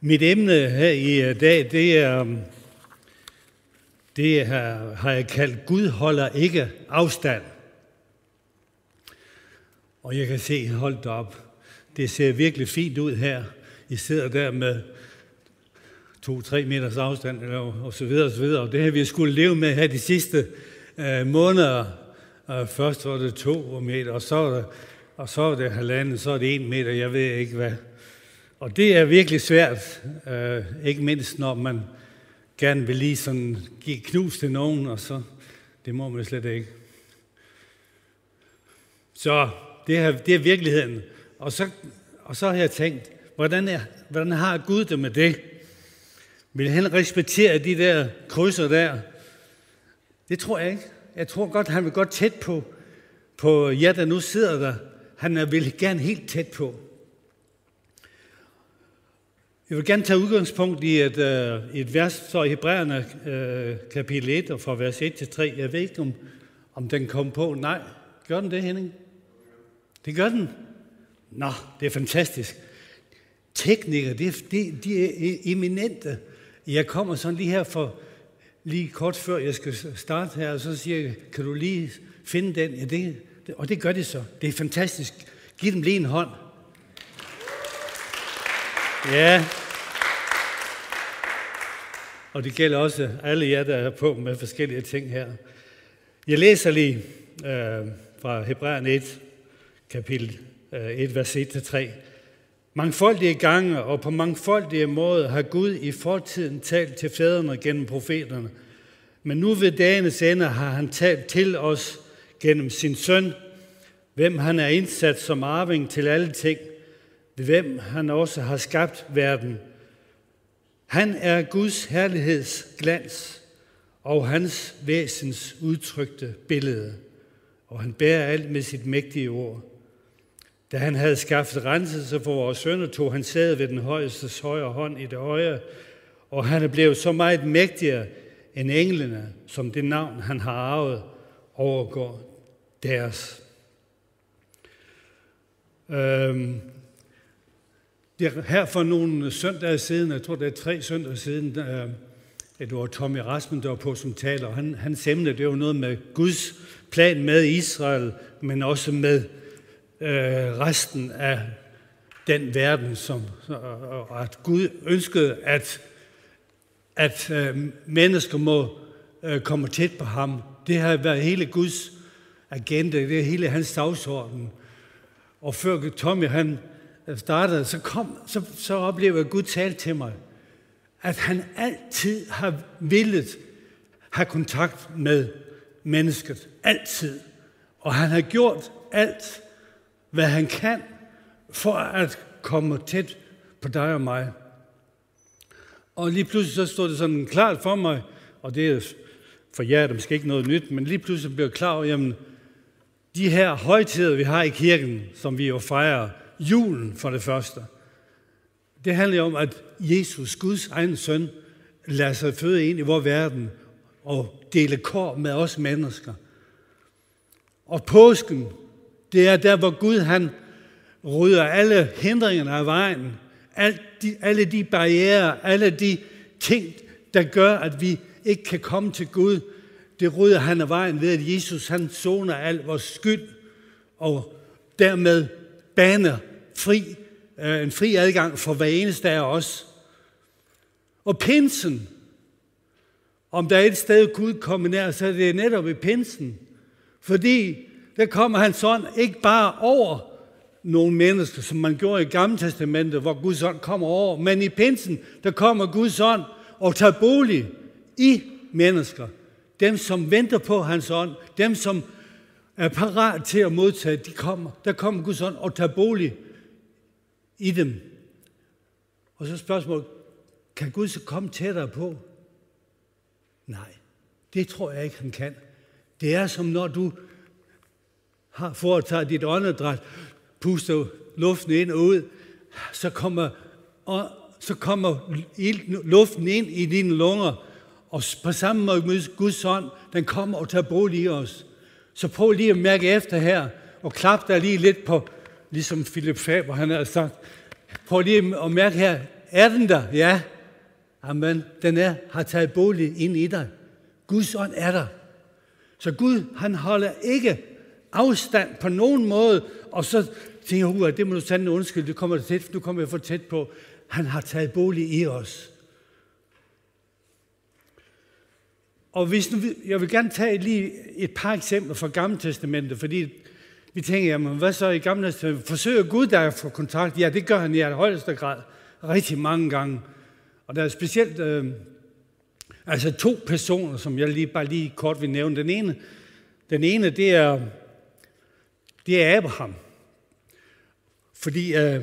Mit emne her i øh, dag, det er, um, det her, har jeg kaldt, Gud holder ikke afstand. Og jeg kan se, hold op, det ser virkelig fint ud her. I sidder der med to-tre meters afstand, og så videre, og så videre. Og det har vi skulle leve med her de sidste øh, måneder. Og først var det to meter, og så var det, og så var det halvanden, så er det en meter, jeg ved ikke hvad. Og det er virkelig svært, øh, ikke mindst når man gerne vil lige sådan give knus til nogen, og så, det må man slet ikke. Så det er, det er virkeligheden. Og så, og så har jeg tænkt, hvordan, er, hvordan har Gud det med det? Vil han respektere de der krydser der? Det tror jeg ikke. Jeg tror godt, han vil godt tæt på, på jer, der nu sidder der. Han vil gerne helt tæt på. Jeg vil gerne tage udgangspunkt i et, uh, et vers så i Hebræerne uh, kapitel 1 og fra vers 1 til 3. Jeg ved ikke, om, om den kom på. Nej, gør den det, Henning? Det gør den. Nå, det er fantastisk. Teknikere, det, det, de er e, eminente. Jeg kommer sådan lige her for lige kort før jeg skal starte her, og så siger jeg, kan du lige finde den? Ja, det, og det gør de så. Det er fantastisk. Giv dem lige en hånd. Ja. Og det gælder også alle jer, der er på med forskellige ting her. Jeg læser lige øh, fra Hebræerne 1, kapitel øh, 1, vers 1-3. Mangfoldige gange og på mangfoldige måder har Gud i fortiden talt til fædrene gennem profeterne. Men nu ved dagens ende har han talt til os gennem sin søn, hvem han er indsat som arving til alle ting, ved hvem han også har skabt verden. Han er Guds herligheds glans og hans væsens udtrykte billede, og han bærer alt med sit mægtige ord. Da han havde skaffet renselse for vores sønner, tog han sæde ved den højeste højre hånd i det høje, og han er blevet så meget mægtigere end englene, som det navn, han har arvet, overgår deres. Øhm, det er her for nogle søndage siden, jeg tror det er tre søndage siden, det øh, var Tommy Rasmussen, der var på som taler, han, hans emne, det var noget med Guds plan med Israel, men også med øh, resten af den verden, som, og at Gud ønskede, at, at øh, mennesker må øh, komme tæt på ham. Det har været hele Guds agenda, det er hele hans dagsorden. Og før Tommy han Øh, startede, så, kom, så, så oplevede jeg, at Gud talte til mig, at han altid har villet have kontakt med mennesket. Altid. Og han har gjort alt, hvad han kan for at komme tæt på dig og mig. Og lige pludselig så stod det sådan klart for mig, og det er for jer der det måske ikke noget nyt, men lige pludselig blev jeg klar over, jamen, de her højtider, vi har i kirken, som vi jo fejrer, julen for det første, det handler om, at Jesus, Guds egen søn, lader sig føde ind i vores verden og dele kår med os mennesker. Og påsken, det er der, hvor Gud han rydder alle hindringerne af vejen. alle de, alle de barriere, alle de ting, der gør, at vi ikke kan komme til Gud, det rydder han af vejen ved, at Jesus han soner al vores skyld, og dermed baner fri, øh, en fri adgang for hver eneste af os. Og pinsen, om der er et sted, Gud kommer nær, så er det netop i pinsen. Fordi der kommer hans ånd ikke bare over nogle mennesker, som man gjorde i Gamle Testamentet, hvor Guds ånd kommer over, men i pinsen, der kommer Guds ånd og tager bolig i mennesker. Dem, som venter på hans ånd, dem, som er parat til at modtage, de kommer. Der kommer Guds ånd og tager bolig i dem. Og så spørgsmålet, kan Gud så komme tættere på? Nej, det tror jeg ikke, han kan. Det er som når du har foretaget dit åndedræt, puster luften ind og ud, så kommer, og, så kommer luften ind i dine lunger, og på samme måde med Guds ånd, den kommer og tager bolig i os. Så prøv lige at mærke efter her, og klap dig lige lidt på, ligesom Philip Faber han har sagt, prøv lige at mærke her, Er den der? Ja. Amen. Den er, har taget bolig ind i dig. Guds ånd er der. Så Gud, han holder ikke afstand på nogen måde, og så tænker jeg, det må du sande undskyld, du kommer tæt, du kommer for tæt på. Han har taget bolig i os. Og hvis nu, jeg vil gerne tage lige et par eksempler fra Gamle Testamentet, fordi vi tænker, jamen, hvad så i Gamle dage? Forsøger Gud der at få kontakt? Ja, det gør han i højeste grad rigtig mange gange. Og der er specielt øh, altså to personer, som jeg lige, bare lige kort vil nævne. Den ene, den ene det, er, det er Abraham. Fordi øh,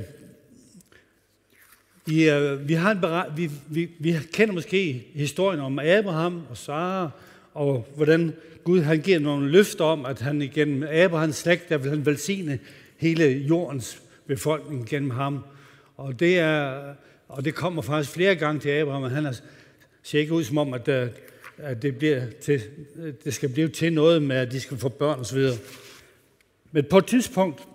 vi, øh, vi, har en vi, vi, vi kender måske historien om Abraham og Sara, og hvordan Gud han giver nogle løfter om, at han igennem Abrahams slægt, der vil han velsigne hele jordens befolkning gennem ham. Og det, er, og det kommer faktisk flere gange til Abraham, og han ser ikke ud som om, at, øh, at det, bliver til, det skal blive til noget med, at de skal få børn osv. Men på et tidspunkt,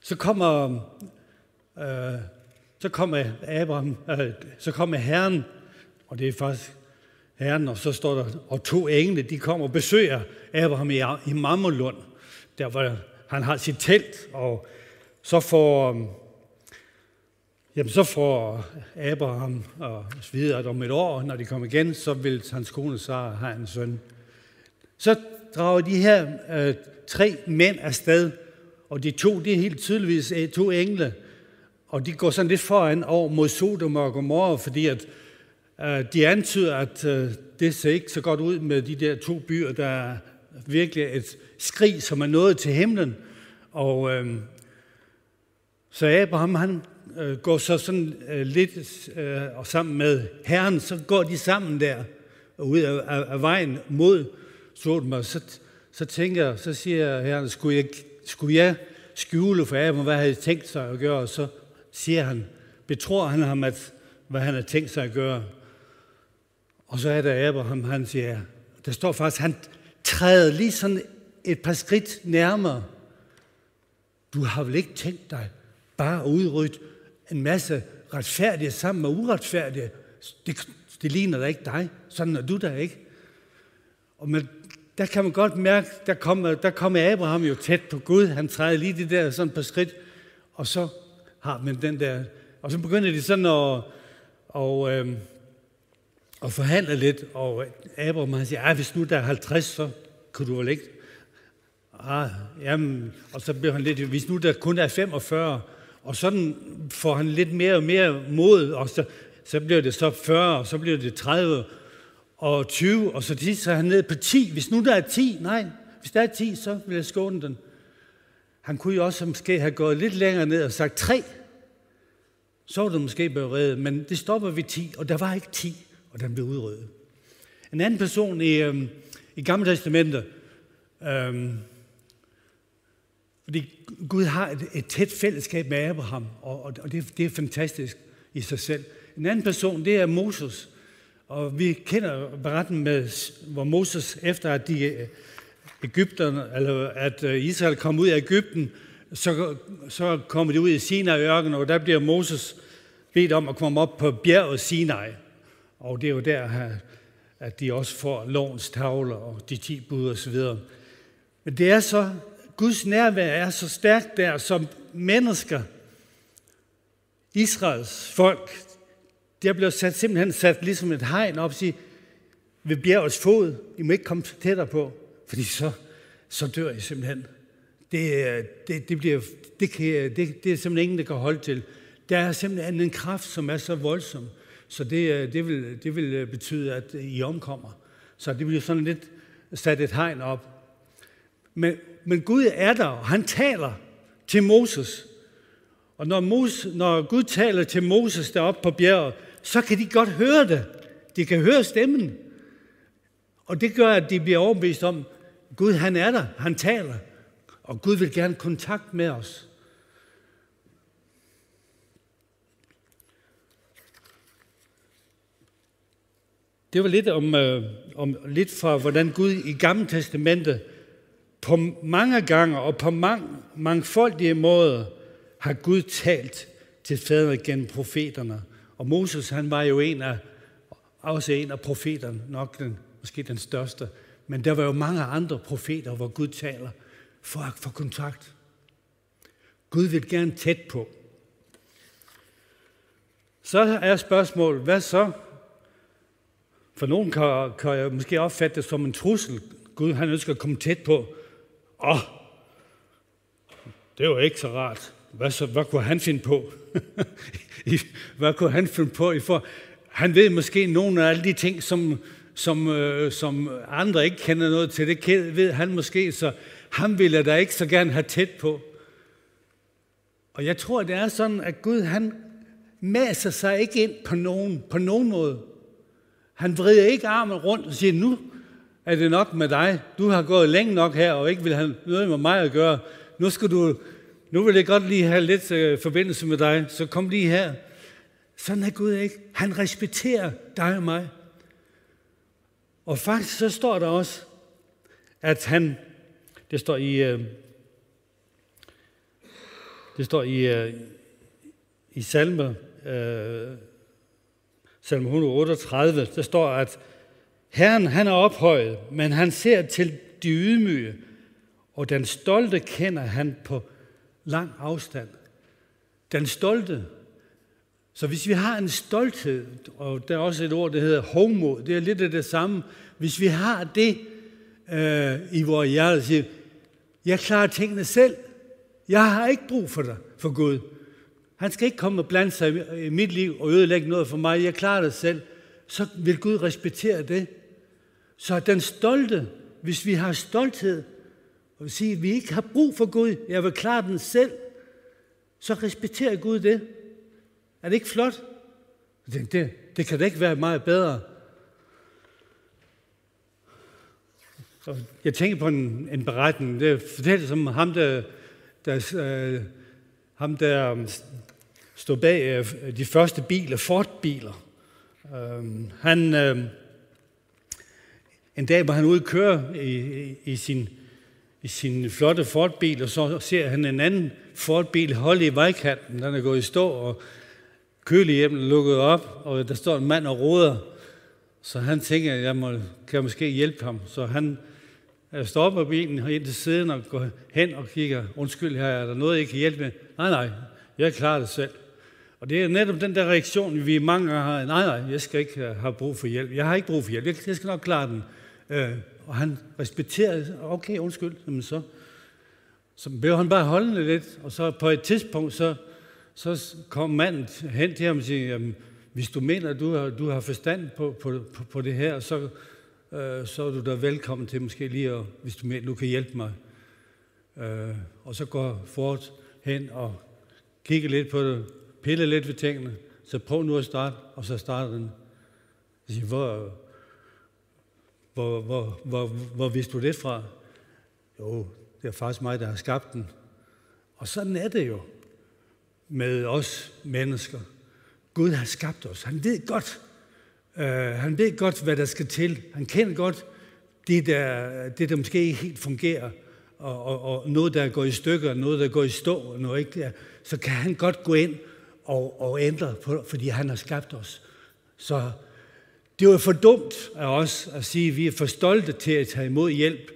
så kommer, øh, så kommer Abraham, øh, så kommer Herren, og det er faktisk Herren, og så står der, og to engle, de kommer og besøger Abraham i, i Mammelund, der hvor han har sit telt, og så får, jamen så får Abraham og så videre, at om et år, når de kommer igen, så vil hans kone Sara have en søn. Så drager de her øh, tre mænd afsted, og de to, det er helt tydeligvis øh, to engle, og de går sådan lidt foran over mod Sodom og Gomorra, fordi at Øh, de antyder, at øh, det ser ikke så godt ud med de der to byer, der er virkelig et skrig, som er nået til himlen. Og øh, så Abraham, han øh, går så sådan øh, lidt, øh, og sammen med Herren, så går de sammen der, ud af, af, af vejen mod Sodom, og så, så tænker, så siger Herren, skulle jeg, skulle jeg skjule for Abraham, hvad han havde tænkt sig at gøre, og så siger han, betror han ham, at, hvad han har tænkt sig at gøre. Og så er der Abraham, han siger, der står faktisk, han træder lige sådan et par skridt nærmere. Du har vel ikke tænkt dig bare at udrydde en masse retfærdige sammen med uretfærdige. Det, det ligner da ikke dig. Sådan er du da ikke. Og man, der kan man godt mærke, der kommer, der kommer Abraham jo tæt på Gud. Han træder lige det der sådan på skridt, og så har man den der... Og så begynder de sådan at, og, øh, og forhandler lidt, og Abraham han siger, ah, hvis nu der er 50, så kunne du vel ikke... Ah, jamen, og så bliver han lidt, hvis nu der kun er 45, og sådan får han lidt mere og mere mod, og så, så bliver det så 40, og så bliver det 30, og 20, og så til så er han ned på 10. Hvis nu der er 10, nej, hvis der er 10, så vil jeg skåne den. Han kunne jo også måske have gået lidt længere ned og sagt 3. Så var det måske blevet reddet, men det stopper ved 10, og der var ikke 10, og den blev udryddet. En anden person i, øh, i Gamle Testamentet, øh, fordi Gud har et, et tæt fællesskab med Abraham, og, og, og det, det er fantastisk i sig selv. En anden person, det er Moses. Og vi kender beretten med, hvor Moses, efter at de øh, Ægypterne, eller at øh, Israel kom ud af Ægypten, så, så kommer de ud i Sinai-ørkenen, og der bliver Moses bedt om at komme op på bjerget Sinai. Og det er jo der, at de også får lovens tavler og de ti bud osv. Men det er så, Guds nærvær er så stærkt der, som mennesker, Israels folk, der blev sat, simpelthen sat ligesom et hegn op og sige, ved bjergets fod, I må ikke komme tættere på, fordi så, så dør I simpelthen. Det, det, det, bliver, det, kan, det, det er simpelthen ingen, der kan holde til. Der er simpelthen en kraft, som er så voldsom, så det, øh, det, vil, det vil øh, betyde, at I omkommer. Så det bliver sådan lidt sat et hegn op. Men, men Gud er der, og han taler til Moses. Og når, Moses, når Gud taler til Moses deroppe på bjerget, så kan de godt høre det. De kan høre stemmen. Og det gør, at de bliver overbevist om, Gud han er der, han taler. Og Gud vil gerne kontakt med os. Det var lidt om, øh, om lidt fra, hvordan Gud i Gamle Testamentet på mange gange og på mange, mangfoldige måder har Gud talt til fædrene gennem profeterne. Og Moses, han var jo en af, også en af profeterne, nok den, måske den største. Men der var jo mange andre profeter, hvor Gud taler for at få kontakt. Gud vil gerne tæt på. Så er spørgsmålet, hvad så? For nogen kan, kan jeg måske opfatte det som en trussel. Gud, han ønsker at komme tæt på. Åh, oh, det var ikke så rart. Hvad, så, hvad kunne han finde på? hvad kunne han finde på? For han ved måske nogle af alle de ting, som, som, øh, som andre ikke kender noget til. Det ved han måske, så han ville da ikke så gerne have tæt på. Og jeg tror, det er sådan, at Gud han maser sig ikke ind på nogen, på nogen måde. Han vrider ikke armen rundt og siger, nu er det nok med dig. Du har gået længe nok her og ikke vil have noget med mig at gøre. Nu, skal du, nu vil jeg godt lige have lidt øh, forbindelse med dig, så kom lige her. Sådan er Gud ikke. Han respekterer dig og mig. Og faktisk så står der også, at han, det står i, øh, det står i, øh, i salme, øh, salme 138, der står, at Herren han er ophøjet, men han ser til de ydmyge, og den stolte kender han på lang afstand. Den stolte. Så hvis vi har en stolthed, og der er også et ord, der hedder homo, det er lidt af det samme. Hvis vi har det øh, i vores hjerte, siger, jeg klarer tingene selv. Jeg har ikke brug for dig, for Gud. Han skal ikke komme og blande sig i mit liv og ødelægge noget for mig. Jeg klarer det selv. Så vil Gud respektere det. Så den stolte, hvis vi har stolthed, og vil sige, at vi ikke har brug for Gud, jeg vil klare den selv, så respekterer Gud det. Er det ikke flot? Tænkte, det, det kan da ikke være meget bedre. Jeg tænker på en, en beretning. Det fortælles om ham, der, der, øh, ham, der stod bag øh, de første biler, Ford-biler. Øhm, han, øh, en dag var han ude at køre i, i, i sin i sin flotte Ford-bil, og så ser han en anden Ford-bil holde i vejkanten. Den er gået i stå, og kølehjemmet lukket op, og der står en mand og roder. Så han tænker, at jeg må, kan måske hjælpe ham. Så han øh, stopper bilen ind til siden og går hen og kigger, undskyld her, er der noget, jeg kan hjælpe med? Nej, nej, jeg klarer det selv. Og det er netop den der reaktion, vi mange har. Nej, nej, jeg skal ikke øh, have brug for hjælp. Jeg har ikke brug for hjælp. Jeg skal nok klare den. Øh, og han respekterede, okay, undskyld, men så, så blev han bare holdende lidt, og så på et tidspunkt, så, så kom manden hen til ham og siger, jamen, hvis du mener, at du har, du har forstand på, på, på, på det her, så, øh, så er du da velkommen til måske lige, at, hvis du mener, du kan hjælpe mig. Øh, og så går Ford hen og kigger lidt på det, pille lidt ved tingene, så prøv nu at starte, og så starter den. Jeg siger, hvor, hvor, hvor, hvor, hvor vidste du det fra? Jo, det er faktisk mig, der har skabt den. Og sådan er det jo med os mennesker. Gud har skabt os. Han ved godt, øh, han ved godt, hvad der skal til. Han kender godt det, der, det, der måske ikke helt fungerer, og, og, og noget, der går i stykker, noget, der går i stå, noget ikke, så kan han godt gå ind og, og ændre på fordi han har skabt os. Så det var for dumt af os at sige, at vi er for stolte til at tage imod hjælp.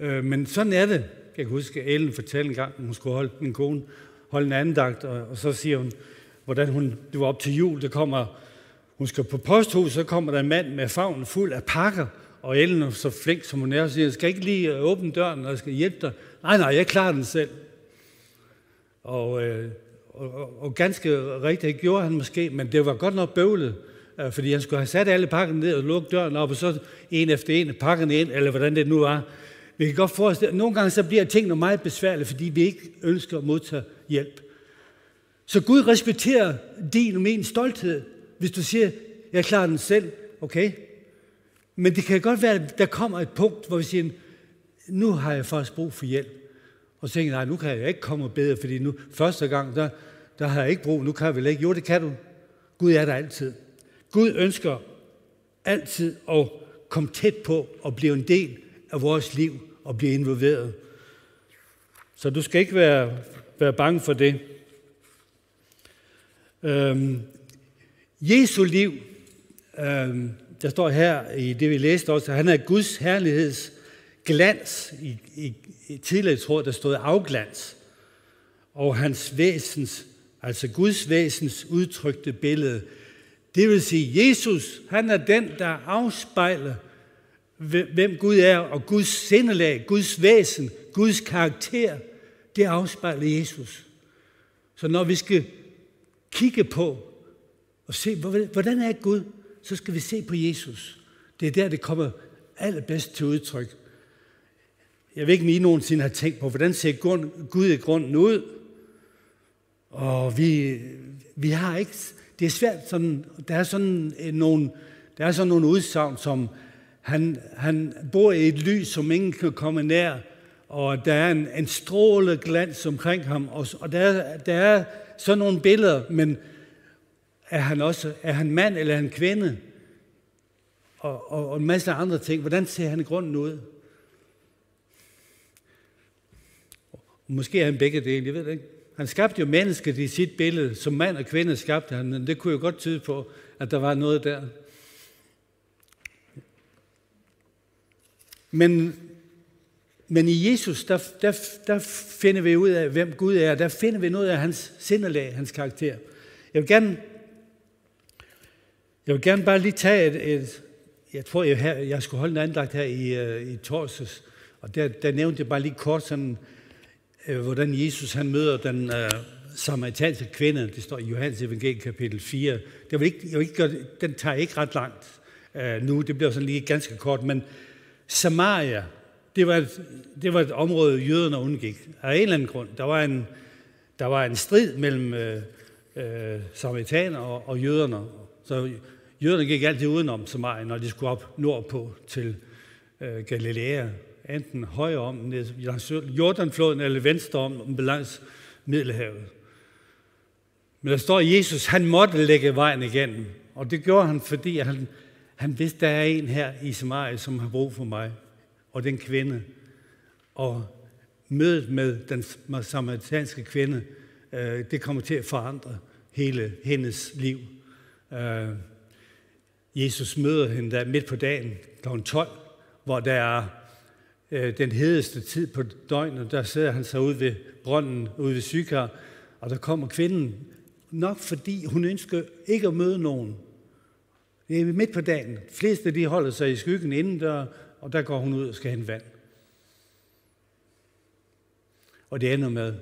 Øh, men sådan er det. Jeg kan huske, at Ellen fortalte en gang, at hun skulle holde min kone holde en andagt, og, og så siger hun, hvordan hun, det var op til jul, det kommer, hun skal på posthus, så kommer der en mand med favnen fuld af pakker, og Ellen er så flink som hun er, og siger, jeg skal ikke lige øh, åbne døren, og jeg skal hjælpe dig. Nej, nej, jeg klarer den selv. Og, øh, og, og, og ganske rigtigt gjorde han måske, men det var godt nok bøvlet. Øh, fordi han skulle have sat alle pakkerne ned og lukket døren op, og så en efter en pakkerne ind, eller hvordan det nu var. Vi kan godt forestille, nogle gange så bliver tingene meget besværlige, fordi vi ikke ønsker at modtage hjælp. Så Gud respekterer din og min stolthed. Hvis du siger, jeg klarer den selv, okay. Men det kan godt være, at der kommer et punkt, hvor vi siger, nu har jeg faktisk brug for hjælp. Og så tænker jeg, nej, nu kan jeg ikke komme og bedre, fordi nu første gang, der, der har jeg ikke brug, nu kan vi ikke. Jo, det kan du. Gud er der altid. Gud ønsker altid at komme tæt på og blive en del af vores liv og blive involveret. Så du skal ikke være, være bange for det. Øhm, Jesu liv, øhm, der står her i det, vi læste også, at han er Guds herligheds glans. I, i, i tidligere tror der stod afglans. Og hans væsens, altså Guds væsens udtrykte billede. Det vil sige, Jesus, han er den, der afspejler, hvem Gud er, og Guds sindelag, Guds væsen, Guds karakter, det afspejler Jesus. Så når vi skal kigge på og se, hvordan er Gud, så skal vi se på Jesus. Det er der, det kommer allerbedst til udtryk. Jeg ved ikke, om I nogensinde har tænkt på, hvordan ser Gud i grunden ud? Og vi, vi har ikke, det er svært sådan, der er sådan øh, nogle, der er sådan nogle udsagn, som han, han bor i et lys, som ingen kan komme nær, og der er en, en stråle glans omkring ham, og, og der, der er sådan nogle billeder, men er han også, er han mand eller er han kvinde? Og, og, og en masse andre ting. Hvordan ser han i grunden ud? Måske er han begge dele, jeg ved det ikke. Han skabte jo mennesket i sit billede, som mand og kvinde skabte han, men det kunne jo godt tyde på, at der var noget der. Men, men i Jesus, der, der, der finder vi ud af, hvem Gud er. Der finder vi noget af hans sindelag, hans karakter. Jeg vil gerne, jeg vil gerne bare lige tage et, et jeg tror, jeg, her, jeg skulle holde en andagt her i, øh, i torsdags, og der, der nævnte jeg bare lige kort sådan, Øh, hvordan Jesus han møder den uh, samaritanske kvinde. Det står i Johannes evangelium kapitel 4. Det vil ikke, jeg vil ikke gøre, den tager ikke ret langt uh, nu, det bliver sådan lige ganske kort, men Samaria, det var, et, det var et område, jøderne undgik. Af en eller anden grund. Der var en, der var en strid mellem øh, øh, samaritaner og, og jøderne. Så jøderne gik altid udenom Samaria, når de skulle op nordpå til øh, Galilea. Enten højre om, Jordanfloden, eller venstre om, langs Middelhavet. Men der står, at Jesus han måtte lægge vejen igennem. Og det gjorde han, fordi han, han vidste, at der er en her i Samaria, som har brug for mig, og den kvinde. Og mødet med den samaritanske kvinde, øh, det kommer til at forandre hele hendes liv. Øh, Jesus møder hende der midt på dagen, kl. 12, hvor der er øh, den hedeste tid på døgnet. Der sidder han så ude ved brønden, ude ved Sykar, og der kommer kvinden, nok fordi hun ønsker ikke at møde nogen. Det er midt på dagen. De fleste de holder sig i skyggen inden der, og der går hun ud og skal hente vand. Og det ender med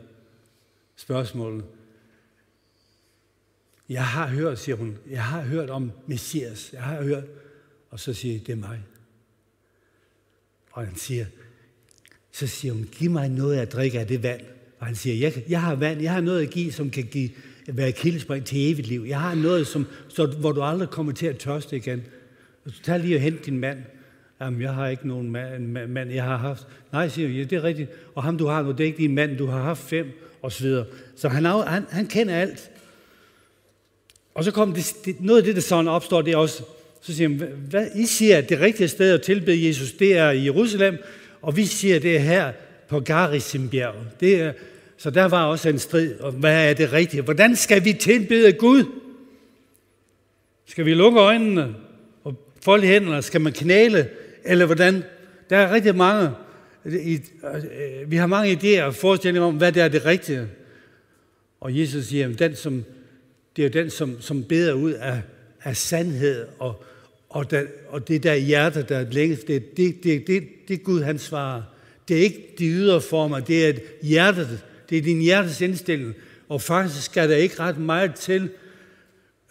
spørgsmålet. Jeg har hørt, siger hun, jeg har hørt om Messias. Jeg har hørt. Og så siger jeg, det er mig. Og han siger, så siger hun, giv mig noget at drikke af det vand. Og han siger, jeg, jeg har vand, jeg har noget at give, som kan give, være kildespring til evigt liv. Jeg har noget, som, så, hvor du aldrig kommer til at tørste igen. Så tag lige og hent din mand. Jamen, jeg har ikke nogen mand, mand jeg har haft. Nej, siger jeg, ja, det er rigtigt. Og ham, du har nu, det er ikke din mand, du har haft fem, og så videre. Så han, han, han kender alt. Og så kom det, det, noget af det, der sådan opstår, det er også, så siger han, hvad, I siger, at det rigtige sted at tilbede Jesus, det er i Jerusalem, og vi siger, det er her på Garissimbjerg. Det er, så der var også en strid, og hvad er det rigtige? Hvordan skal vi tilbede Gud? Skal vi lukke øjnene og folde hænderne? Skal man knæle? Eller hvordan? Der er rigtig mange, øh, vi har mange idéer og forestillinger om, hvad der er det rigtige. Og Jesus siger, at den, som, det er den, som, som beder ud af, af sandhed og, og, der, og det der hjerte, der er det, det, det, det, det Gud han svarer. Det er ikke de ydre former, det er hjertet, det er din hjertes indstilling. Og faktisk skal der ikke ret meget til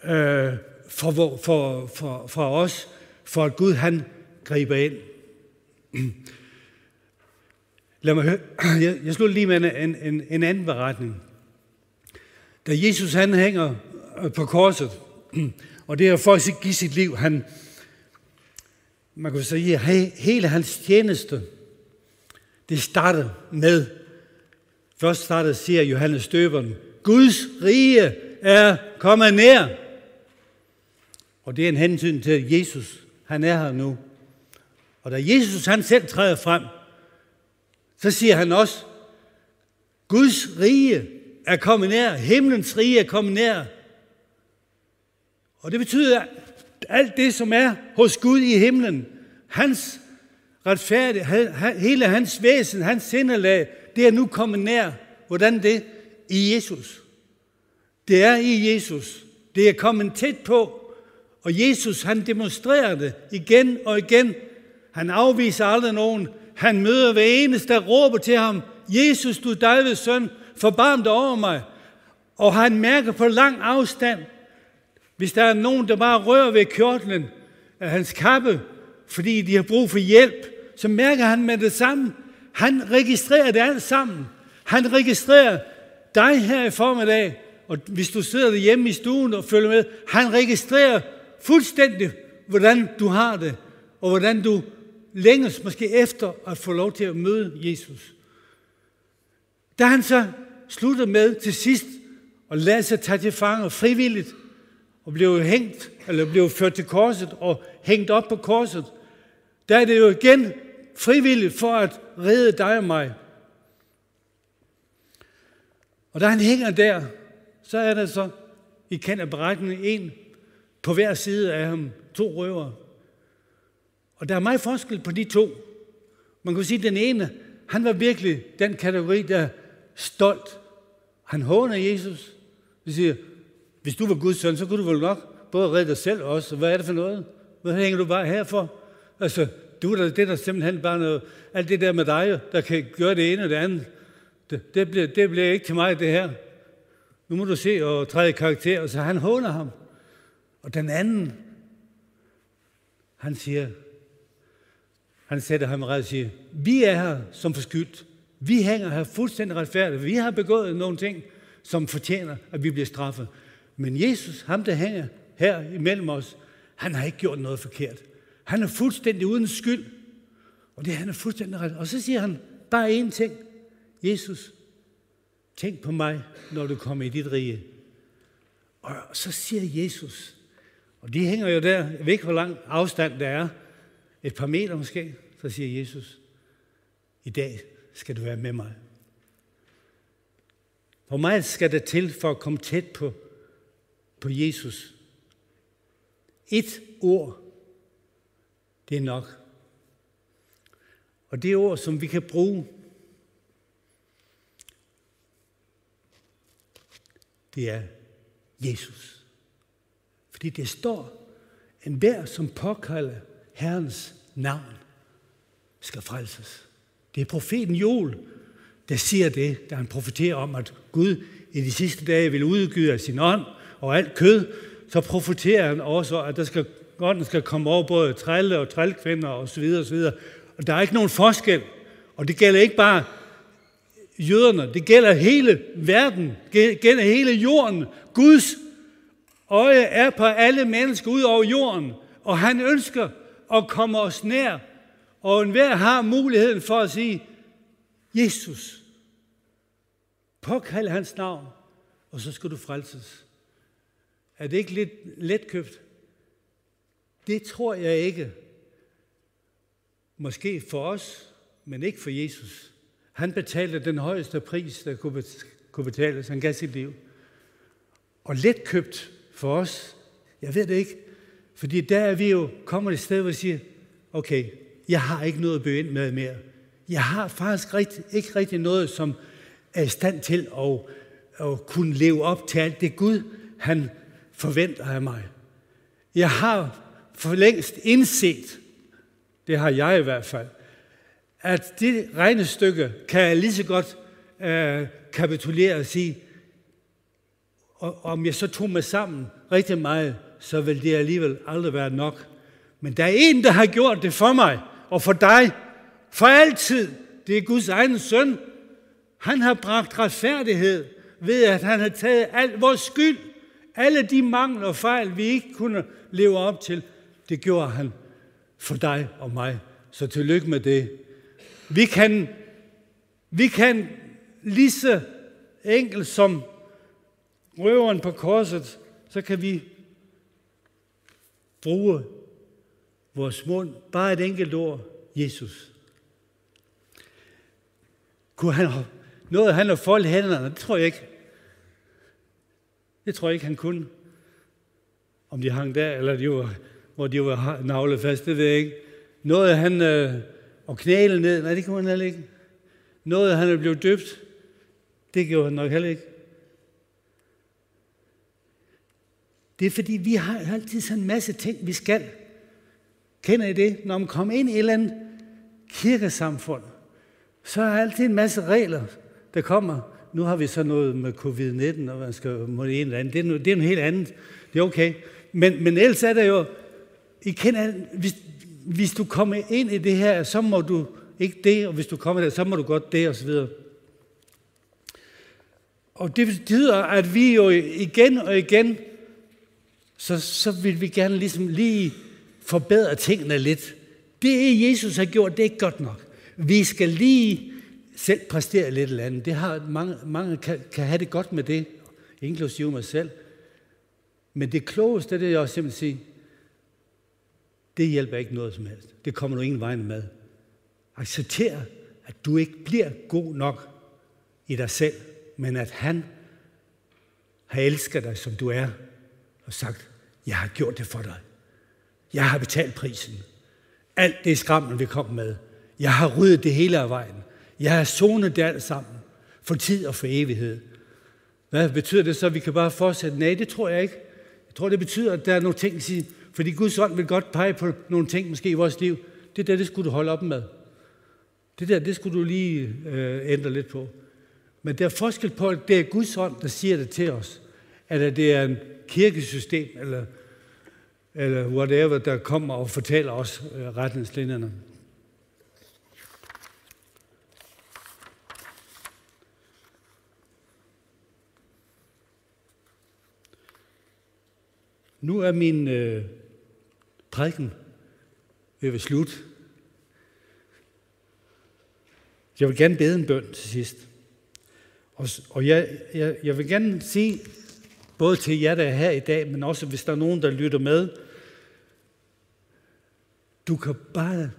øh, for, for, for, for os, for at Gud han griber ind. Lad mig høre. Jeg, jeg slutter lige med en, en, en anden beretning. Da Jesus han hænger øh, på korset, og det er for at give sit liv, han, man kan sige, hele hans tjeneste, det startede med, først startede, siger Johannes Døberen, Guds rige er kommet nær. Og det er en hensyn til Jesus. Han er her nu. Og da Jesus han selv træder frem, så siger han også, Guds rige er kommet nær. Himlens rige er kommet nær. Og det betyder, at alt det, som er hos Gud i himlen, hans retfærdighed, hele hans væsen, hans sindelag, det er nu kommet nær. Hvordan det? I Jesus. Det er i Jesus. Det er kommet tæt på. Og Jesus, han demonstrerer det igen og igen. Han afviser aldrig nogen. Han møder hver eneste, der råber til ham, Jesus, du Davids søn, forbarm dig over mig. Og han mærker på lang afstand, hvis der er nogen, der bare rører ved kjortlen af hans kappe, fordi de har brug for hjælp, så mærker han med det samme. Han registrerer det alt sammen. Han registrerer dig her i formiddag, og hvis du sidder hjemme i stuen og følger med, han registrerer fuldstændig, hvordan du har det, og hvordan du længes måske efter at få lov til at møde Jesus. Da han så slutter med til sidst at lade sig tage til fange frivilligt, og blev hængt, eller blev ført til korset og hængt op på korset, der er det jo igen frivilligt for at redde dig og mig. Og da han hænger der, så er der så, I kender beretningen, en på hver side af ham, to røver. Og der er meget forskel på de to. Man kan sige, at den ene, han var virkelig den kategori, der stolt. Han håner Jesus. Det siger, hvis du var Guds søn, så kunne du vel nok både redde dig selv også. Hvad er det for noget? Hvad hænger du bare her for? Altså, du er det der simpelthen bare noget, alt det der med dig, der kan gøre det ene og det andet. Det, det, bliver, det bliver ikke til mig, det her. Nu må du se og træde karakter. Og så han håner ham. Og den anden, han siger, han sætter ham ret og siger, vi er her som forskyldt. Vi hænger her fuldstændig retfærdigt. Vi har begået nogle ting, som fortjener, at vi bliver straffet. Men Jesus, ham der hænger her imellem os, han har ikke gjort noget forkert. Han er fuldstændig uden skyld. Og det han er fuldstændig ret. Og så siger han bare én ting. Jesus, tænk på mig, når du kommer i dit rige. Og så siger Jesus, og de hænger jo der, jeg ved ikke, hvor lang afstand der er, et par meter måske, så siger Jesus, i dag skal du være med mig. Hvor meget skal der til for at komme tæt på, på Jesus? Et ord, det er nok. Og det ord, som vi kan bruge, det er Jesus. Fordi det står, en hver, som påkalder Herrens navn, skal frelses. Det er profeten Joel, der siger det, da han profeterer om, at Gud i de sidste dage vil udgyde af sin ånd og alt kød, så profeterer han også, at der skal, ånden skal komme over både trælle og trælkvinder og så videre og så videre. Og der er ikke nogen forskel. Og det gælder ikke bare jøderne, det gælder hele verden, det gælder hele jorden. Guds øje er på alle mennesker ud over jorden, og han ønsker at komme os nær. Og enhver har muligheden for at sige, Jesus, påkald hans navn, og så skal du frelses. Er det ikke lidt letkøbt? Det tror jeg ikke. Måske for os, men ikke for Jesus. Han betalte den højeste pris, der kunne betales. Han gav sit liv. Og letkøbt for os, jeg ved det ikke. Fordi der er vi jo kommet et sted, hvor vi siger, okay, jeg har ikke noget at bøge ind med mere. Jeg har faktisk rigtig, ikke rigtig noget, som er i stand til at, at kunne leve op til alt det Gud, han forventer af mig. Jeg har for længst indset, det har jeg i hvert fald, at det regnestykke kan jeg lige så godt øh, kapitulere og sige, og om jeg så tog mig sammen rigtig meget, så vil det alligevel aldrig være nok. Men der er en, der har gjort det for mig og for dig, for altid. Det er Guds egen søn. Han har bragt retfærdighed ved, at han har taget al vores skyld. Alle de mangler og fejl, vi ikke kunne leve op til, det gjorde han for dig og mig. Så tillykke med det. Vi kan, vi kan lige så enkelt som røveren på korset, så kan vi bruge vores mund, bare et enkelt ord, Jesus. Kunne han noget han at folde hænderne? Det tror jeg ikke. Det tror jeg ikke, han kunne. Om de hang der, eller de var, hvor de var navlet fast, det ved jeg ikke. Nåede han, øh, at knæle ned, nej det kunne han heller ikke. Nåede han at blive døbt, det gjorde han nok heller ikke. Det er fordi, vi har altid sådan en masse ting, vi skal. Kender I det? Når man kommer ind i et eller andet kirkesamfund, så er der altid en masse regler, der kommer. Nu har vi så noget med covid-19, og man skal må det ene eller andet. Det er, noget, det er noget helt andet. Det er okay. Men, men ellers er det jo, I kender, hvis, hvis du kommer ind i det her, så må du ikke det, og hvis du kommer der, så må du godt det, og så videre. Og det betyder, at vi jo igen og igen, så, så vil vi gerne ligesom lige forbedre tingene lidt. Det, Jesus har gjort, det er ikke godt nok. Vi skal lige selv præstere lidt eller andet. Det har, mange, mange kan, kan have det godt med det, inklusive mig selv. Men det klogeste, det er også simpelthen sige, det hjælper ikke noget som helst. Det kommer du ingen vejen med. Accepter, at du ikke bliver god nok i dig selv, men at han har elsket dig, som du er, og sagt, jeg har gjort det for dig. Jeg har betalt prisen. Alt det skrammel, vi kom med. Jeg har ryddet det hele af vejen. Jeg har zonet det alt sammen. For tid og for evighed. Hvad betyder det så, at vi kan bare fortsætte? Nej, det tror jeg ikke. Jeg tror, det betyder, at der er nogle ting, fordi Guds ånd vil godt pege på nogle ting måske i vores liv. Det der, det skulle du holde op med. Det der, det skulle du lige øh, ændre lidt på. Men der er forskel på, at det er Guds ånd, der siger det til os. Eller det er en kirkesystem, eller, eller whatever, der kommer og fortæller os øh, retningslinjerne. Nu er min øh, prædiken ved slut. Jeg vil gerne bede en bøn til sidst. Og, og jeg, jeg, jeg vil gerne sige, både til jer, der er her i dag, men også hvis der er nogen, der lytter med, du kan bare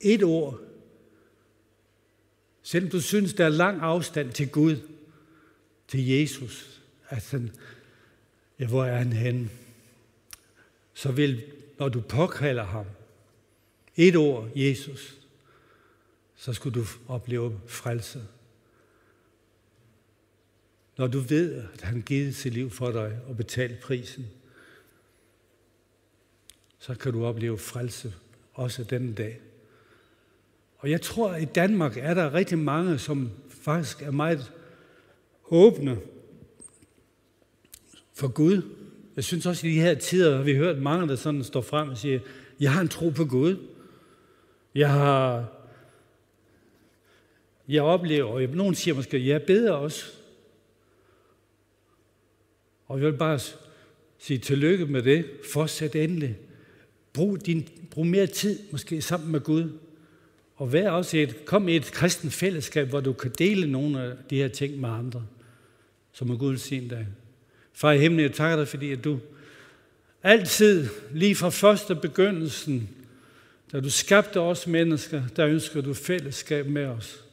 et ord, selvom du synes, der er lang afstand til Gud, til Jesus, at han, ja, hvor er han henne? Så vil, når du påkalder ham, et ord, Jesus, så skulle du opleve frelse. Når du ved, at han givet sit liv for dig og betalt prisen, så kan du opleve frelse også denne dag. Og jeg tror, at i Danmark er der rigtig mange, som faktisk er meget åbne for Gud. Jeg synes også, at i de her tider har vi hørt mange, der sådan står frem og siger, jeg har en tro på Gud. Jeg har jeg oplever, og nogen siger måske, jeg beder også. Og jeg vil bare sige tillykke med det. Fortsæt endelig. Brug, din, brug mere tid, måske sammen med Gud. Og vær også et, kom i et kristen fællesskab, hvor du kan dele nogle af de her ting med andre, som er Gud sin dag. Far i himlen, jeg takker dig, fordi at du altid, lige fra første begyndelsen, da du skabte os mennesker, der ønsker du fællesskab med os.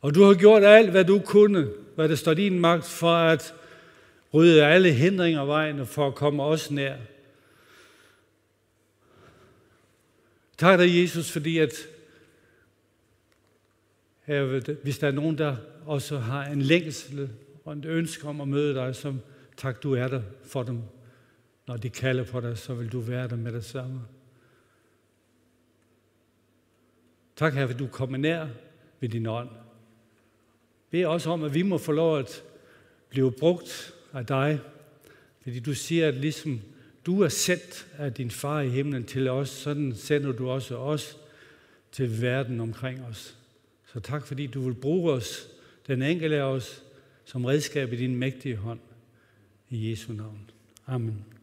Og du har gjort alt, hvad du kunne, hvad der står din magt, for at rydde alle hindringer og vejen for at komme os nær. Tak dig, Jesus, fordi at her, hvis der er nogen, der også har en længsel og en ønske om at møde dig, som tak, du er der for dem. Når de kalder på dig, så vil du være der med det samme. Tak, Herre, at du kommer nær ved din ånd Bed også om, at vi må få lov at blive brugt af dig, fordi du siger, at ligesom du er sendt af din far i himlen til os, sådan sender du også os til verden omkring os. Så tak, fordi du vil bruge os, den enkelte af os, som redskab i din mægtige hånd. I Jesu navn. Amen.